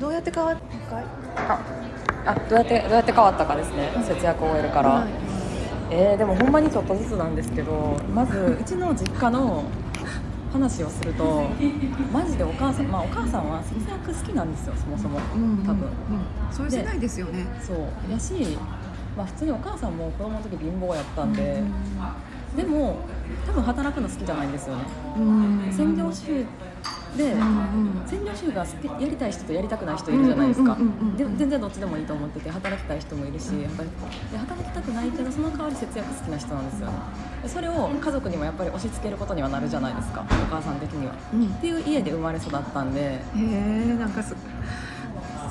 どうやって変わったか。ああどうやってどうやって変わったかですね。節約を終えるから、はい。えーでもほんまにちょっとずつなんですけどまずうちの実家の話をすると マジでお母さんまあお母さんは節約好きなんですよそもそも。うん多分、うん。そういう世代ですよね。そう。やし、まあ、普通にお母さんも子供の時貧乏やったんで、でも多分働くの好きじゃないんですよね。うん。専業主婦で、専業主婦がやりたい人とやりたくない人いるじゃないですか。全然どっちでもいいと思ってて働きたい人もいるし働きで働きたくないけどその代わり節約好きな人なんですよね。でそれを家族にもやっぱり押し付けることにはなるじゃないですか。お母さん的にはうん。っていう家で生まれ育ったんで。へえなんかす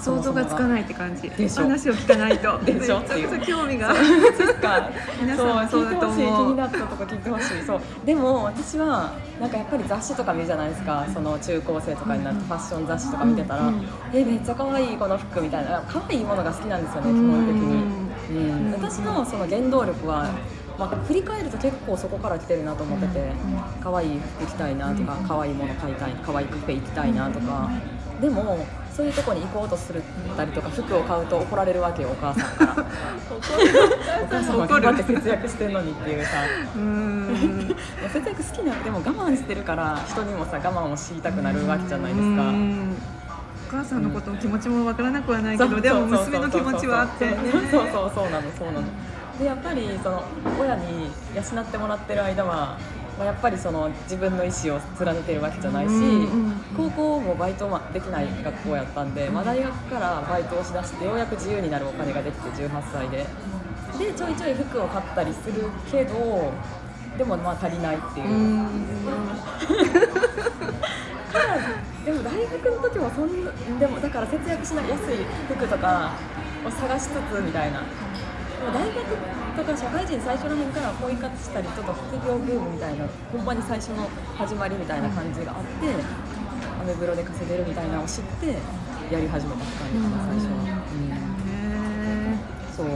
想像がつかないって感じ。話を聞かないと。でしょ。めちゃくちゃ興味が。ですか。皆さんもそうそうだと思う。気になったとこ聞いてほしい。そう。でも私はなんかやっぱり雑誌とか見るじゃないですか？その中高生とかになってファッション雑誌とか見てたら、うん。うんえめっちゃ可愛いこの服みたいな。可愛いものが好きなんですよね基本的に、うん、私のその原動力はまあ、振り返ると結構そこから来てるなと思ってて可愛い服着たいなとか可愛いもの買いたい可愛いカフェ行きたいなとか。でもそういうとこに行こうとするたりとか服を買うと怒られるわけよお母さんから。お母さんは頑張って節約してんのにっていうさ。節約好きなでも我慢してるから人にもさ我慢を強いたくなるわけじゃないですか。うんお母さんのことの気持ちもわからなくはないけそうどでもそうそう。娘の気持ちはあってね。そうそうそうなのそうなの。でやっぱりその親に養ってもらってる間は、まあ、やっぱりその自分の意思を貫いてるわけじゃないし、高校もバイトもできない学校やったんで、まあ、大学からバイトをしだしてようやく自由になるお金ができて18歳で。でちょいちょい服を買ったりするけどでもまあ足りないっていう。う。でも大学の時もそんなでもだから節約しない安い服とかを探しつつみたいな。でも大学とか社会人最初の辺からポイ活したりと副業ブームみたいなほんまに最初の始まりみたいな感じがあってアメブロで稼げるみたいなのを知ってやり始めたって感じかな最初は、へそう。ー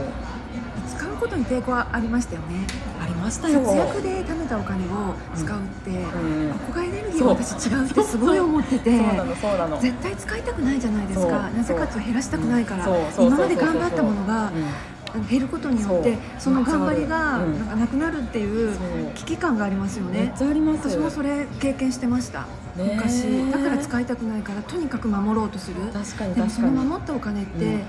使うことに抵抗はありましたよね。ありましたよ。節約で貯めたお金を使うって、うん。ここがエネルギー私違うってすごい思っててそう。なのそうなの。絶対使いたくないじゃないですか。なぜかと減らしたくないから、今まで頑張ったものがうん減ることによってその頑張りがうん。なんかなくなるっていう危機感がありますよね。ちゃあります私もそれ経験してました。昔。だから使いたくないからとにかく守ろうとする。確かにでもその守ったお金って、うん。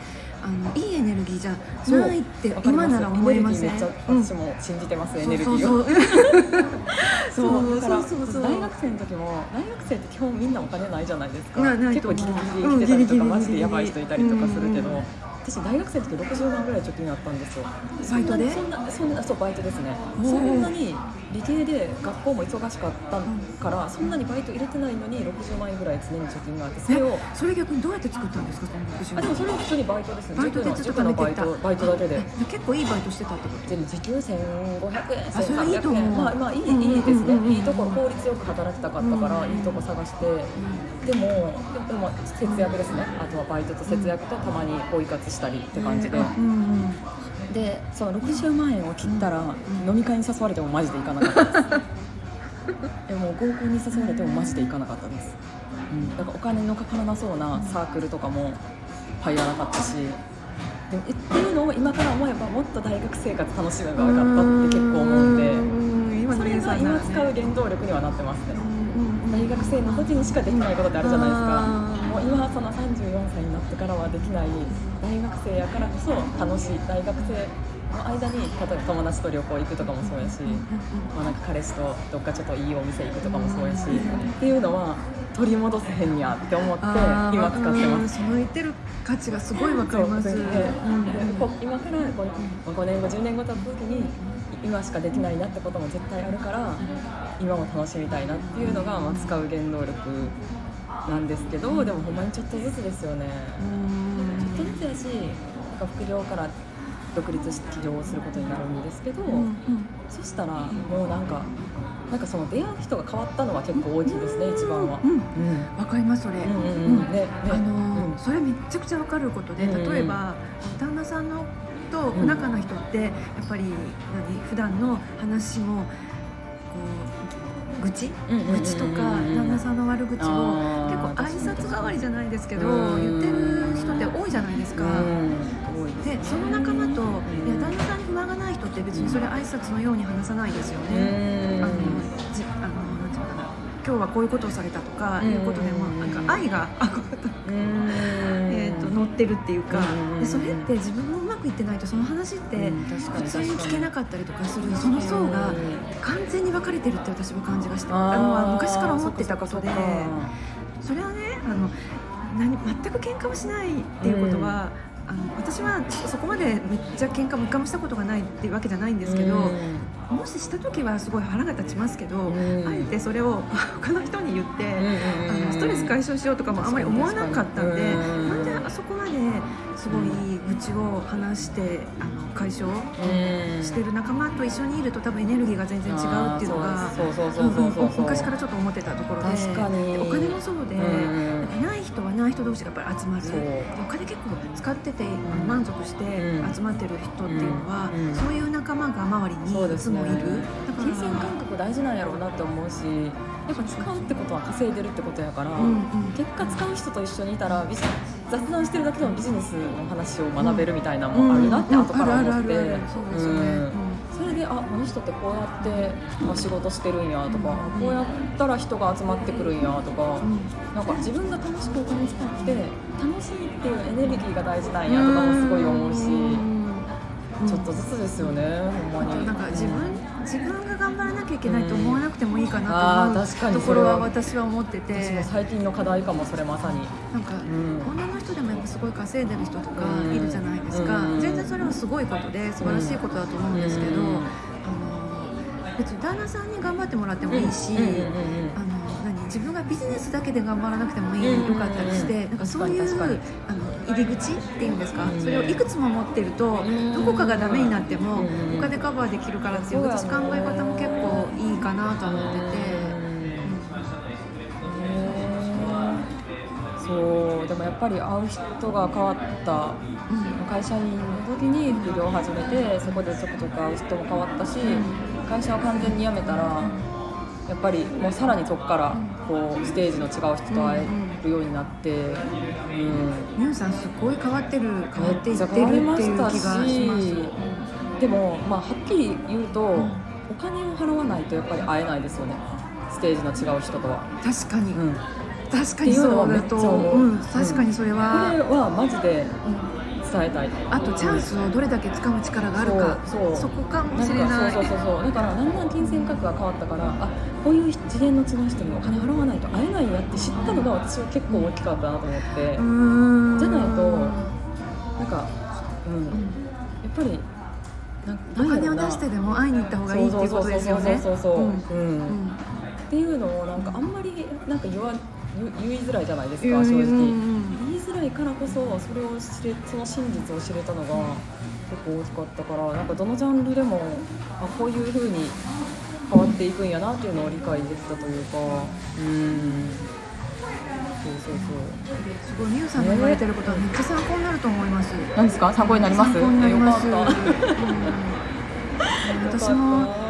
あのいいエネルギーじゃないって今なら思いません。私も信じてます、エネルギーを。そう。そう。そうそう大学生の時も大学生って基本みんなお金ないじゃないですか。なないと結思構うギリギリ生きてたりとか、うんマジでやばい人いたりとかするけど、私大学生の時60万ぐらい貯金あったんですよ。バイトで？そんなそんなそうバイトですね。そんなに理系で学校も忙しかったから、そんなにバイト入れてないのに60万円ぐらい常に貯金があってそれをえそれ逆にどうやって作ったんですかその60あでもそれは普通にバイトですね。バイトでずっと塾のバイトバイト。だけで。あ結構いいバイトしてたってこと？でも時給1500円あそれいいと1300思う。円。まあまあいい,、いいですね。いいところ効率よく働きたかったから、うんいいとこ探して。でもでも節約ですね。あとはバイトと節約とたまにポイ活したりって感じで、うんうんでその60万円を切ったら、飲み会に誘われてもマジで行かなかったです。でも合コンに誘われてもマジで行かなかったです、うん、だからお金のかからなそうなサークルとかも入らなかったし。でもっていうのを今から思えばもっと大学生活楽しめばよかったって結構思うんで。それが今使う原動力にはなってますね。大学生の時にしかできないことってあるじゃないですかもう今その34歳になってからはできない大学生やからこそ楽しい大学生の間に例えば友達と旅行行くとかもそうやし、まあ、なんか彼氏とどっかちょっといいお店行くとかもそうやしっていうのは取り戻せへんやって思って今使ってます。うんその言ってる価値がすごいわかります。そううんでこ今から 5, 5年後10年後経った時に今しかできないなってことも絶対あるから今も楽しみたいなっていうのが、まあ、使う原動力なんですけどでもほんまにちょっとずつですよね。ちょっとずつやしなんか副業から独立して起業をすることになるんですけど、うんうん。そしたらもうなんかなんかその出会う人が変わったのは結構大きいですね一番は。うん。うん。わかりますそれ、それめちゃくちゃわかることでうんうん例えば、旦那さんのと不仲な人ってやっぱり何普段の話もこう愚痴愚痴とか旦那さんの悪口を結構挨拶代わりじゃないですけどうん。言ってる人って多いじゃないですか。でその仲間と、いや旦那さんに不満がない人って別にそれ挨拶のように話さないですよね。うん。あのじあのなんていうのかな。今日はこういうことをされたとかうん。いうことでもなんか愛がえー、と乗ってるっていうか。うんでそれって自分もくいってないとその話って普通に聞けなかったりとかするその層が完全に分かれてるって私は感じがしてあのは昔から思ってたことでそれはねあの何全く喧嘩をしないっていうことは、あの私はそこまでめっちゃ喧嘩も一回もしたことがないっていうわけじゃないんですけど、もしした時はすごい腹が立ちますけど、うん。あえてそれを他の人に言って、あのストレス解消しようとかもあんまり思わなかったんで、なんであそこまですごい愚痴を話してあの解消うんしてる仲間と一緒にいると多分エネルギーが全然違うっていうのがあーそうそうそうそうそう。そう昔からちょっと思ってたところでお金もそうで、うんない人はない人同士がやっぱり集まる。お金結構使ってて、満足してうん。集まってる人っていうのは、うん。そういう仲間が周りにいつもいる。だから金銭感覚大事なんやろうなって思うしやっぱ使うってことは稼いでるってことやから、うんうん。結果使う人と一緒にいたらビジ雑談してるだけでもビジネスの話を学べるみたいなのもあるなって後から思ってであこの人ってこうやってまあ仕事してるんやとか、こうやったら人が集まってくるんやとか、なんか自分が楽しくお金使って楽しいっていうエネルギーが大事なんやとかもすごい思うし、ちょっとずつですよねほんまに。なんか自分自分が頑張らなきゃいけないと思わなくてもいいかあなと思うところは私は思ってて。私も最近の課題かもそれまさに。なんか、ん。女の人でもやっぱすごい稼いでる人とかうん。いるじゃないですか、それはすごいことで素晴らしいことだと思うんですけど、うん。あの別に旦那さんに頑張ってもらってもいいし、あの何自分がビジネスだけで頑張らなくてもいい、うんよかったりしてなんかそういうあの入り口っていうんですか、うん。それをいくつも持ってると、ん。どこかがダメになっても、うん。他でカバーできるからっていう私考え方も結構いいかなと思ってて。そうでもやっぱり会う人が変わった。会社員の時に副業を始めてそこでちょくちょく会う人も変わったし会社を完全に辞めたらやっぱりもうさらにそこからこうステージの違う人と会えるようになって、うん、ミュウさんすごい変わってる変わっていってるっていう気がします。でも、まあ、はっきり言うと、ん。お金を払わないとやっぱり会えないですよね。ステージの違う人とは。確かに、うん確かにそうだと、うん、確かにそれは、これはマジでうん伝えたいあとチャンスをどれだけ掴む力があるか、そうそう。こかもしれない。かそうそうそうだからだんだん金銭価格が変わったからあこういう次元の違う人にお金払わないと会えないんやって知ったのが私は結構大きかったなと思って、じゃないとなんか、うん、やっぱりお金を出してでも会いに行った方がいいっていうことですよね。そうそうそうそうそう、うんうん。うん。っていうのをなんかあんまりなんか言わ言言いづらいじゃないですうんか正直、うん。言いづらいからこそそれを知れその真実を知れたのが結構大きかったからなんかどのジャンルでもあこういう風に変わっていくんやなっていうのを理解できたというか。うん。そうそうそう。すごいミュウさんの言われてることはめっちゃ参考になると思います。何ですか？参考になります？参考になります。私も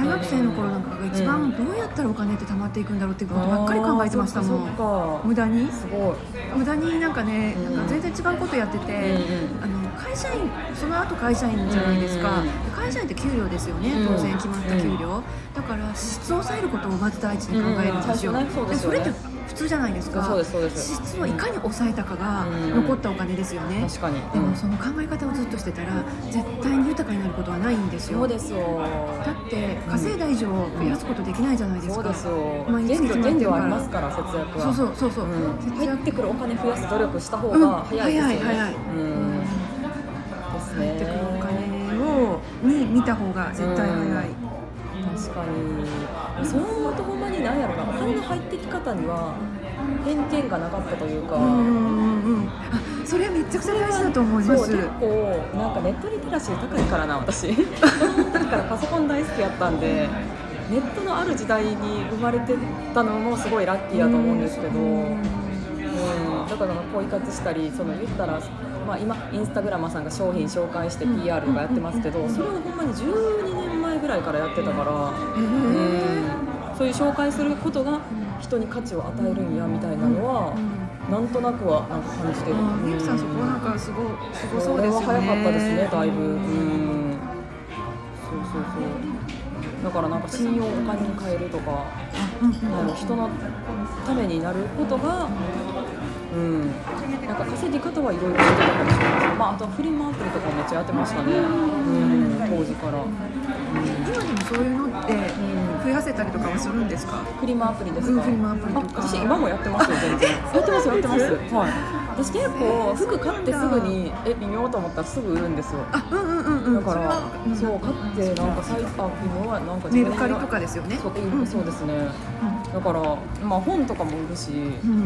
大学生の頃なんかが一番どうやったらお金って貯まっていくんだろうっていうことばっかり考えてましたもん。無駄に？すごい。無駄になんかね、うん。なんか全然違うことやってて、あの会社員その後会社員じゃないですか、会社員って給料ですよね、うん。当然決まった給料、だから支出を抑えることをまず第一に考えるんですよ、でそれって普通じゃないですか。そうですそうです。支出をいかに抑えたかがうん。残ったお金ですよね、確かに、でもその考え方をずっとしてたら絶対に豊かになることはないんですよ。そうですよ。だって稼いだ以上増やすことできないじゃないですか、そうですよ。毎日決まってるから。節約は。そうそうそうそう、うん、入ってくるお金増やす努力した方うん。が早いですよね、早い早い。うん。ですね見た方が絶対早い、確かに。そう思うとほんまに何やろな。お金の入ってき方には偏見がなかったというか、うんうんうんうん。あそれはめちゃくちゃ大事だと思います。結構なんかネットリテラシー高いからな私。子供の時からパソコン大好きやったんでネットのある時代に生まれてたのもすごいラッキーだと思うんですけど、うん、だからポイ活したりその言ったら、まあ、今インスタグラマーさんが商品紹介して PR とかやってますけどそれをほんまに12年前ぐらいからやってたから、そういう紹介することが人に価値を与えるんやみたいなのは、なんとなくはなんか感じてる。みゆさんそこはなんかすごすごそうですよね。早かったですねだいぶ。うんそうそうそう。だからなんか信用をお金に変えるとか、あの人のためになることが。うん、なんか稼ぎ方はいろいろしてたかもしれない。ですまあ、あとフリマアプリとかめっちゃやってましたね、うん、当時から、うん、今でもそういうのって増やせたりとかはするんですか？フリマアプリですか、フリマアプリとか。私今もやってますよ全然。やってますやってます。はい。私結構服買ってすぐにえ微妙と思ったらすぐ売るんですよ。あうんうんうんうん。だからそそう買ってなんかサイズあ微妙はなんかメルカリとかですよね。そう,、そうですね、だからまあ本とかも売るし、うん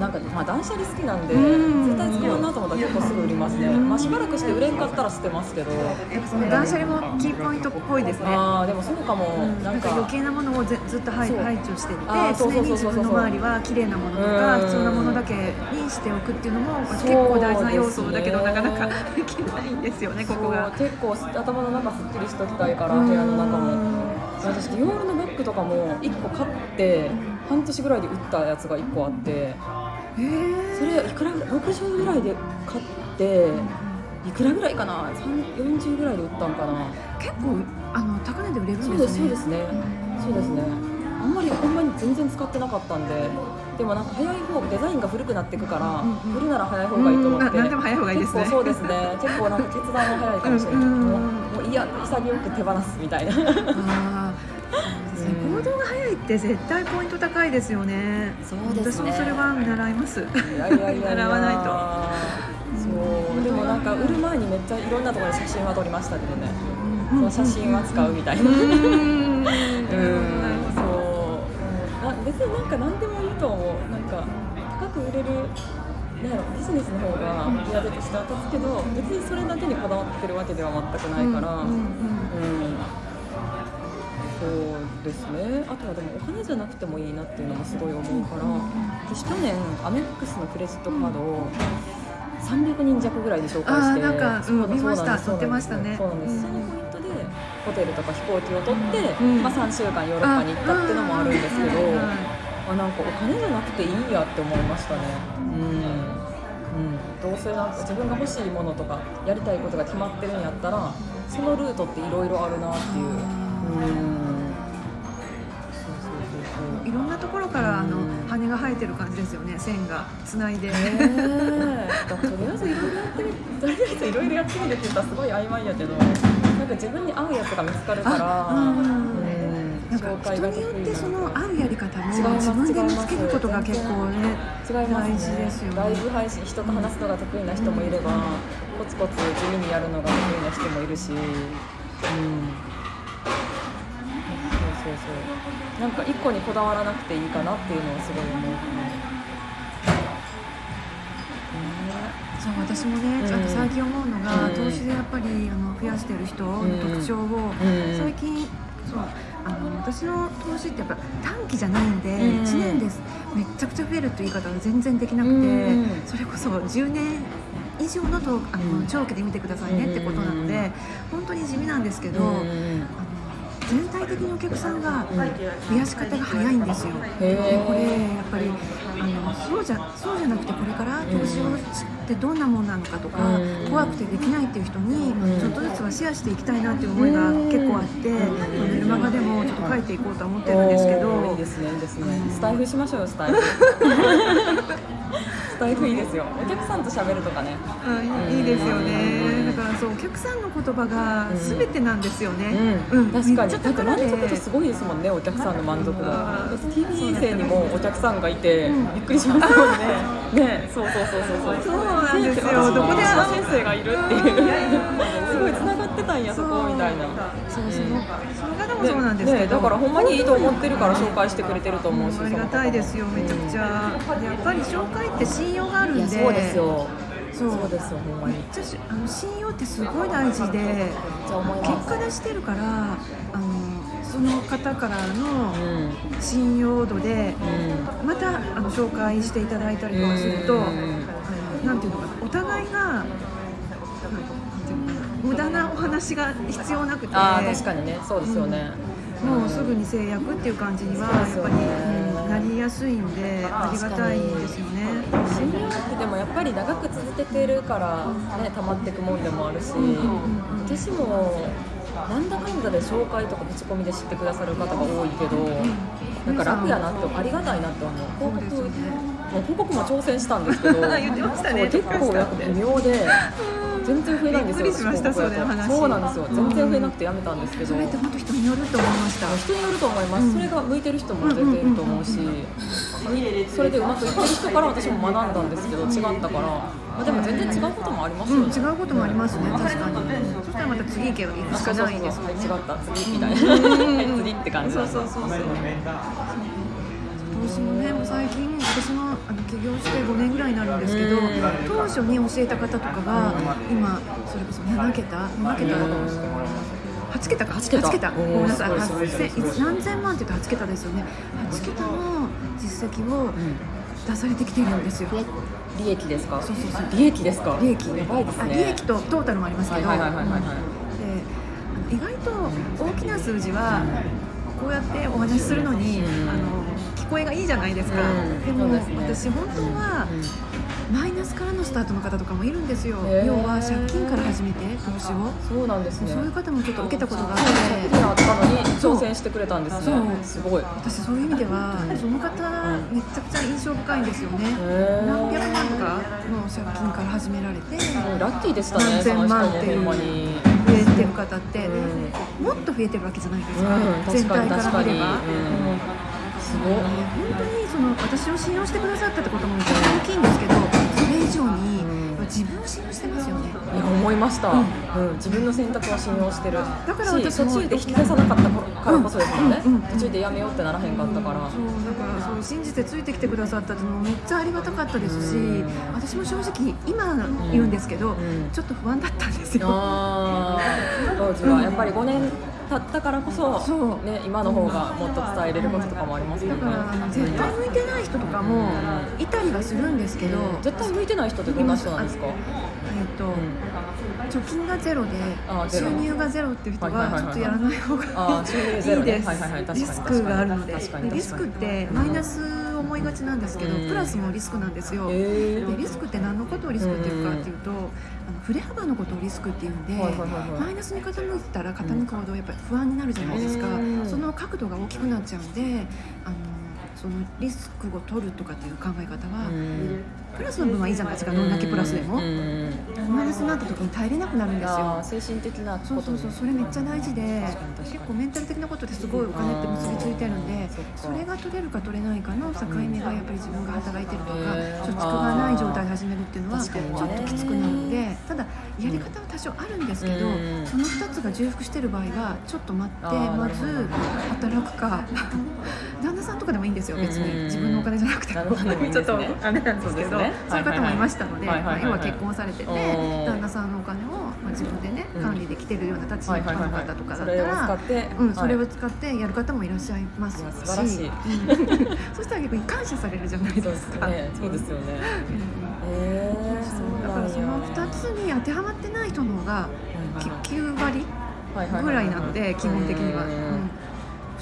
なんか、まあ、断捨離好きなんで、うん。絶対使わんなと思ったら結構すぐ売りますね、まあ、しばらくして売れんかったら捨てますけど、やっぱその断捨離もキーポイントっぽいですね。ああでもそうかも、なんんか余計なものをぜずっと排除していって常に自分の周りは綺麗なものとかうん。必要なものだけにしておくっていうのも結構大事な要素だけどなかなかでき ないんですよねここが。結構頭の中すっきりしときたいから部屋の中も。私ディオールのバッグとかも1個買って半年ぐらいで売ったやつが1個あってそれいくら60ぐらいで買っていくらぐらいかな？3 40ぐらいで売ったんかな。結構あの高値で売れるんですね。そうですね。そうですね。あんまりほんまに全然使ってなかったんででもなんか早い方デザインが古くなっていくから、うんうん。売るなら早い方がいいと思って。うでも早い方がいいですね。結構そうですね。結構なんか決断は早いかもしれない、うんうんもういや潔く手放すみたいな動が早いって絶対ポイント高いですよね。そうですね。私もそれは見習います。いやいやいや習 わないと。そう。でもなんか売る前にめっちゃいろんなところで写真は撮りましたけどね、その写真は使うみたいな、うん。うん。そう、あ別になんか何でもいいと思う。なんか高く売れるなんやろビジネスの方がやるとしたら立つけど別にそれだけにこだわってるわけでは全くないから、うんうんうん。うんそうですね。あとはでもお金じゃなくてもいいなっていうのもすごい思うから私去年アメックスのクレジットカードを300人弱ぐらいで紹介してなんかそううん見ました。そうなんです載ってましたね。そうなんです、うんそのポイントでホテルとか飛行機を取って、うん。まあ、3週間ヨーロッパに行ったっていうのもあるんですけど、うんあなんかお金じゃなくていいやって思いましたね。うん、うん、どうせなんか自分が欲しいものとかやりたいことが決まってるんやったらそのルートっていろいろあるなっていう。うん羽が生えてる感じですよね線が。つないで、ねえだからとりあえずいろいろやってみとりあえずいろいろやってみるって言ったらすごい曖昧やけどなんか自分に合うやつが見つかるからんうん。なんか人によってその合うやり方も自分で見つけることが結構ね違います。ね大事ですよね。ライブ配信人と話すのが得意な人もいれば、コツコツ地味にやるのが得意な人もいるしうんそうそう。なんか一個にこだわらなくていいかなっていうのはすごい思う。そう私もね、うん。あと最近思うのが、うん。投資でやっぱりあの増やしてる人の特徴を、ん。最近そうあの私の投資ってやっぱ短期じゃないんで、うん。1年ですめっちゃくちゃ増えるっていう言い方が全然できなくて、うん。それこそ10年以上のとあの、うん。長期で見てくださいねってことなので、うん。本当に地味なんですけど、全体的にお客さんが増やし方が早いんですよ。でこれやっぱりあのそうじゃそうじゃなくてこれから投資をしてどんなもんなのかとか、うん。怖くてできないっていう人にうん。ちょっとずつはシェアしていきたいなっていう思いが結構あって、うんメルマガでもちょっと書いていこうとは思ってるんですけど。いいですねいいですね。うん。スタイフしましょうよスタイフ。スタイフいいですよ。お客さんと喋るとかね。うんいいですよね。そうお客さんの言葉が全てなんですよね。うん、確かに。だって満足度すごいですもんねお客さんの満足度 TV 生にもお客さんがいて、うん。びっくりしますもんねね。そうそうそうそうそう。そうなんですよ。私どこで私先生がいるっていう。すごい繋がってたんやそこみたいな。そう。そのその方もそうなんですけど、ねだからほんまにいいと思ってるから紹介してくれてると思うしありがたいですよ。めちゃくちゃ、でやっぱり紹介って信用があるんで。そうですよそうですよほんまにめっちゃしあの信用ってすごい大事で結果出してるからあのその方からのうん信用度でうん。またあの紹介していただいたりとかすると、うん。なんていうのかなお互いが無駄なお話が必要なくて確かにね。そうですよね、もうすぐに制約っていう感じにはやっぱり、うん、なりやすいんでありがたいですよね。心理学でもやっぱり長く続けてるからね溜まっていくもんでもあるし、私もなんだかんだで紹介とか口コミで知ってくださる方が多いけど、なんか楽やなってありがたいなって思う広告、もう広告も挑戦したんですけど 言ってましたね結構やっぱ微妙で。全然増えないんですよ。びっくりしましたそれ話そうなんですよ。全然増えなくてやめたんですけど。それって本当人によると思いました。人によると思います。それが向いてる人も全然いると思うし、それでうまくいってる人から私も学んだんですけど違ったから。まあでも全然違うこともありますよね。違うこともありますね。確かに。そしたらまた次行けばいいしかないですもんね。違った次みたいな。次って感じ。そうそうそうそう。私もね、もう最近私もあの起業して5年ぐらいになるんですけど、当初に教えた方とかが今それこそ7桁7桁8桁か8桁ごめんなさい何千万って言うと8桁ですよね。8桁の実績を出されてきているんですよ。利益ですか？そうそうそう。利益ですか？利益。やばいですね。利益とトータルもありますけど、で意外と大きな数字はこうやってお話しするのに、あの聞こえがいいじゃないですか、でも私本当は、マイナスからのスタートの方とかもいるんですよ、要は借金から始めて投資を。そうなんですね。そういう方もちょっと受けたことがあって。借金あったのに挑戦してくれたんですね。そう。すごい。私そういう意味ではその方めちゃくちゃ印象深いんですよね。何百万とかの借金から始められてラッキーでしたね何千万っていう増えてる方ってもっと増えてるわけじゃないですか、全体から見れば。すごい。本当にその私を信用してくださったってこともめちゃくちゃ大きいんですけどそれ以上に自分を信用してますよね。いや思いました、うん。自分の選択は信用してる。だから私途中で引き出さなかったからこそですもんね、途中でやめようってならへんかったから、そうだからそう信じてついてきてくださったっていうのもめっちゃありがたかったですし、私も正直今言うんですけど、ちょっと不安だったんですよ、当時はやっぱり5年経ったからこそそう。ね、今の方がもっと伝えれることとかもありますもんね。だから絶対向いてない人とかもいたりはするんですけど、絶対向いてない人ってどんな人なんですか？えっと、貯金がゼロで収入がゼロっていう人はちょっとやらない方がいいです。リスクがあるのでリスクってマイナス思いがちなんですけどプラスもリスクなんですよ。でリスクって何のことをリスクっていうかっていうとあの振れ幅のことをリスクっていうんでマイナスに傾いたら傾くほどやっぱり不安になるじゃないですか。その角度が大きくなっちゃうんであのそのリスクを取るとかっていう考え方は、プラスの分はいいじゃないですかどんだけプラスでも、マイナスになった時に耐えれなくなるんですよ。精神的なそうそうそうそれめっちゃ大事で結構メンタル的なことですごいお金って結びついてるんでそれが取れるか取れないかの境目がやっぱり自分が働いてるとか貯蓄がない状態で始めるっていうのはちょっときつくなるのでただやり方は多少あるんですけどその2つが重複してる場合はちょっと待ってまず働くか 旦那さんとかでもいいんですよ別に。自分のお金じゃなくて ちょっとあれなんですけどそういう方もいましたので要は結婚されてて旦那さんのお金をまあ自分でね管理できてるような立場の方とかだったらうんそれを使ってやる方もいらっしゃいますし。そしたら逆に感謝されるじゃないですか。そうですよね。だからその2つに当てはまってない人の方が9割ぐらいなので基本的には。普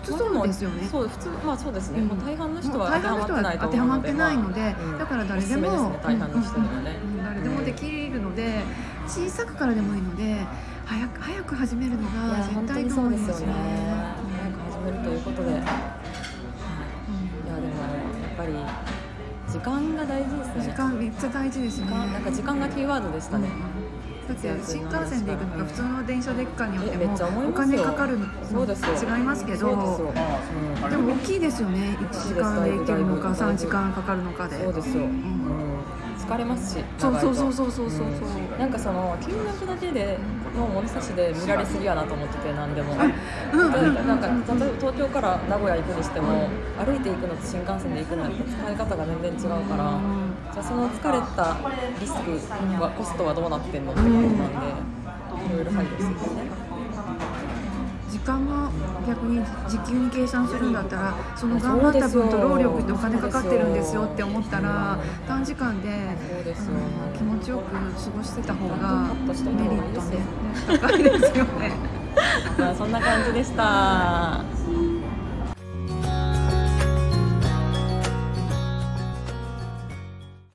通そうですよね。そう普通まあそうですね。まあ大半の人は大半の人は当てはまってないので、だから誰でも大半の人でもね、誰でもできるので、小さくからでもいいので、早く早く始めるのが絶対いいと思いますよね。早く始めるということで、いやでもやっぱり時間が大事ですね。時間めっちゃ大事ですね。なんか時間がキーワードでしたね。だって新幹線で行くのか普通の電車で行くかによってもお金かかるの違いますけどでも大きいですよね。1時間で行けるのか3時間かかるのかで。そうですよ、疲れますしそうそうそうそうそうそう。なんかその金額だけでの物差しで見られすぎやなと思ってて何でも、なんか例えば東京から名古屋行くにしても歩いて行くのと新幹線で行くのと使い方が全然違うからじゃあその疲れたリスクはコストはどうなってんのってことなんでいろいろ配慮してますね。時間が逆に時給に計算するんだったらその頑張った分と労力ってお金かかってるんですよって思ったら短時間で気持ちよく過ごしてた方がメリットね高いですよね そんな感じでした。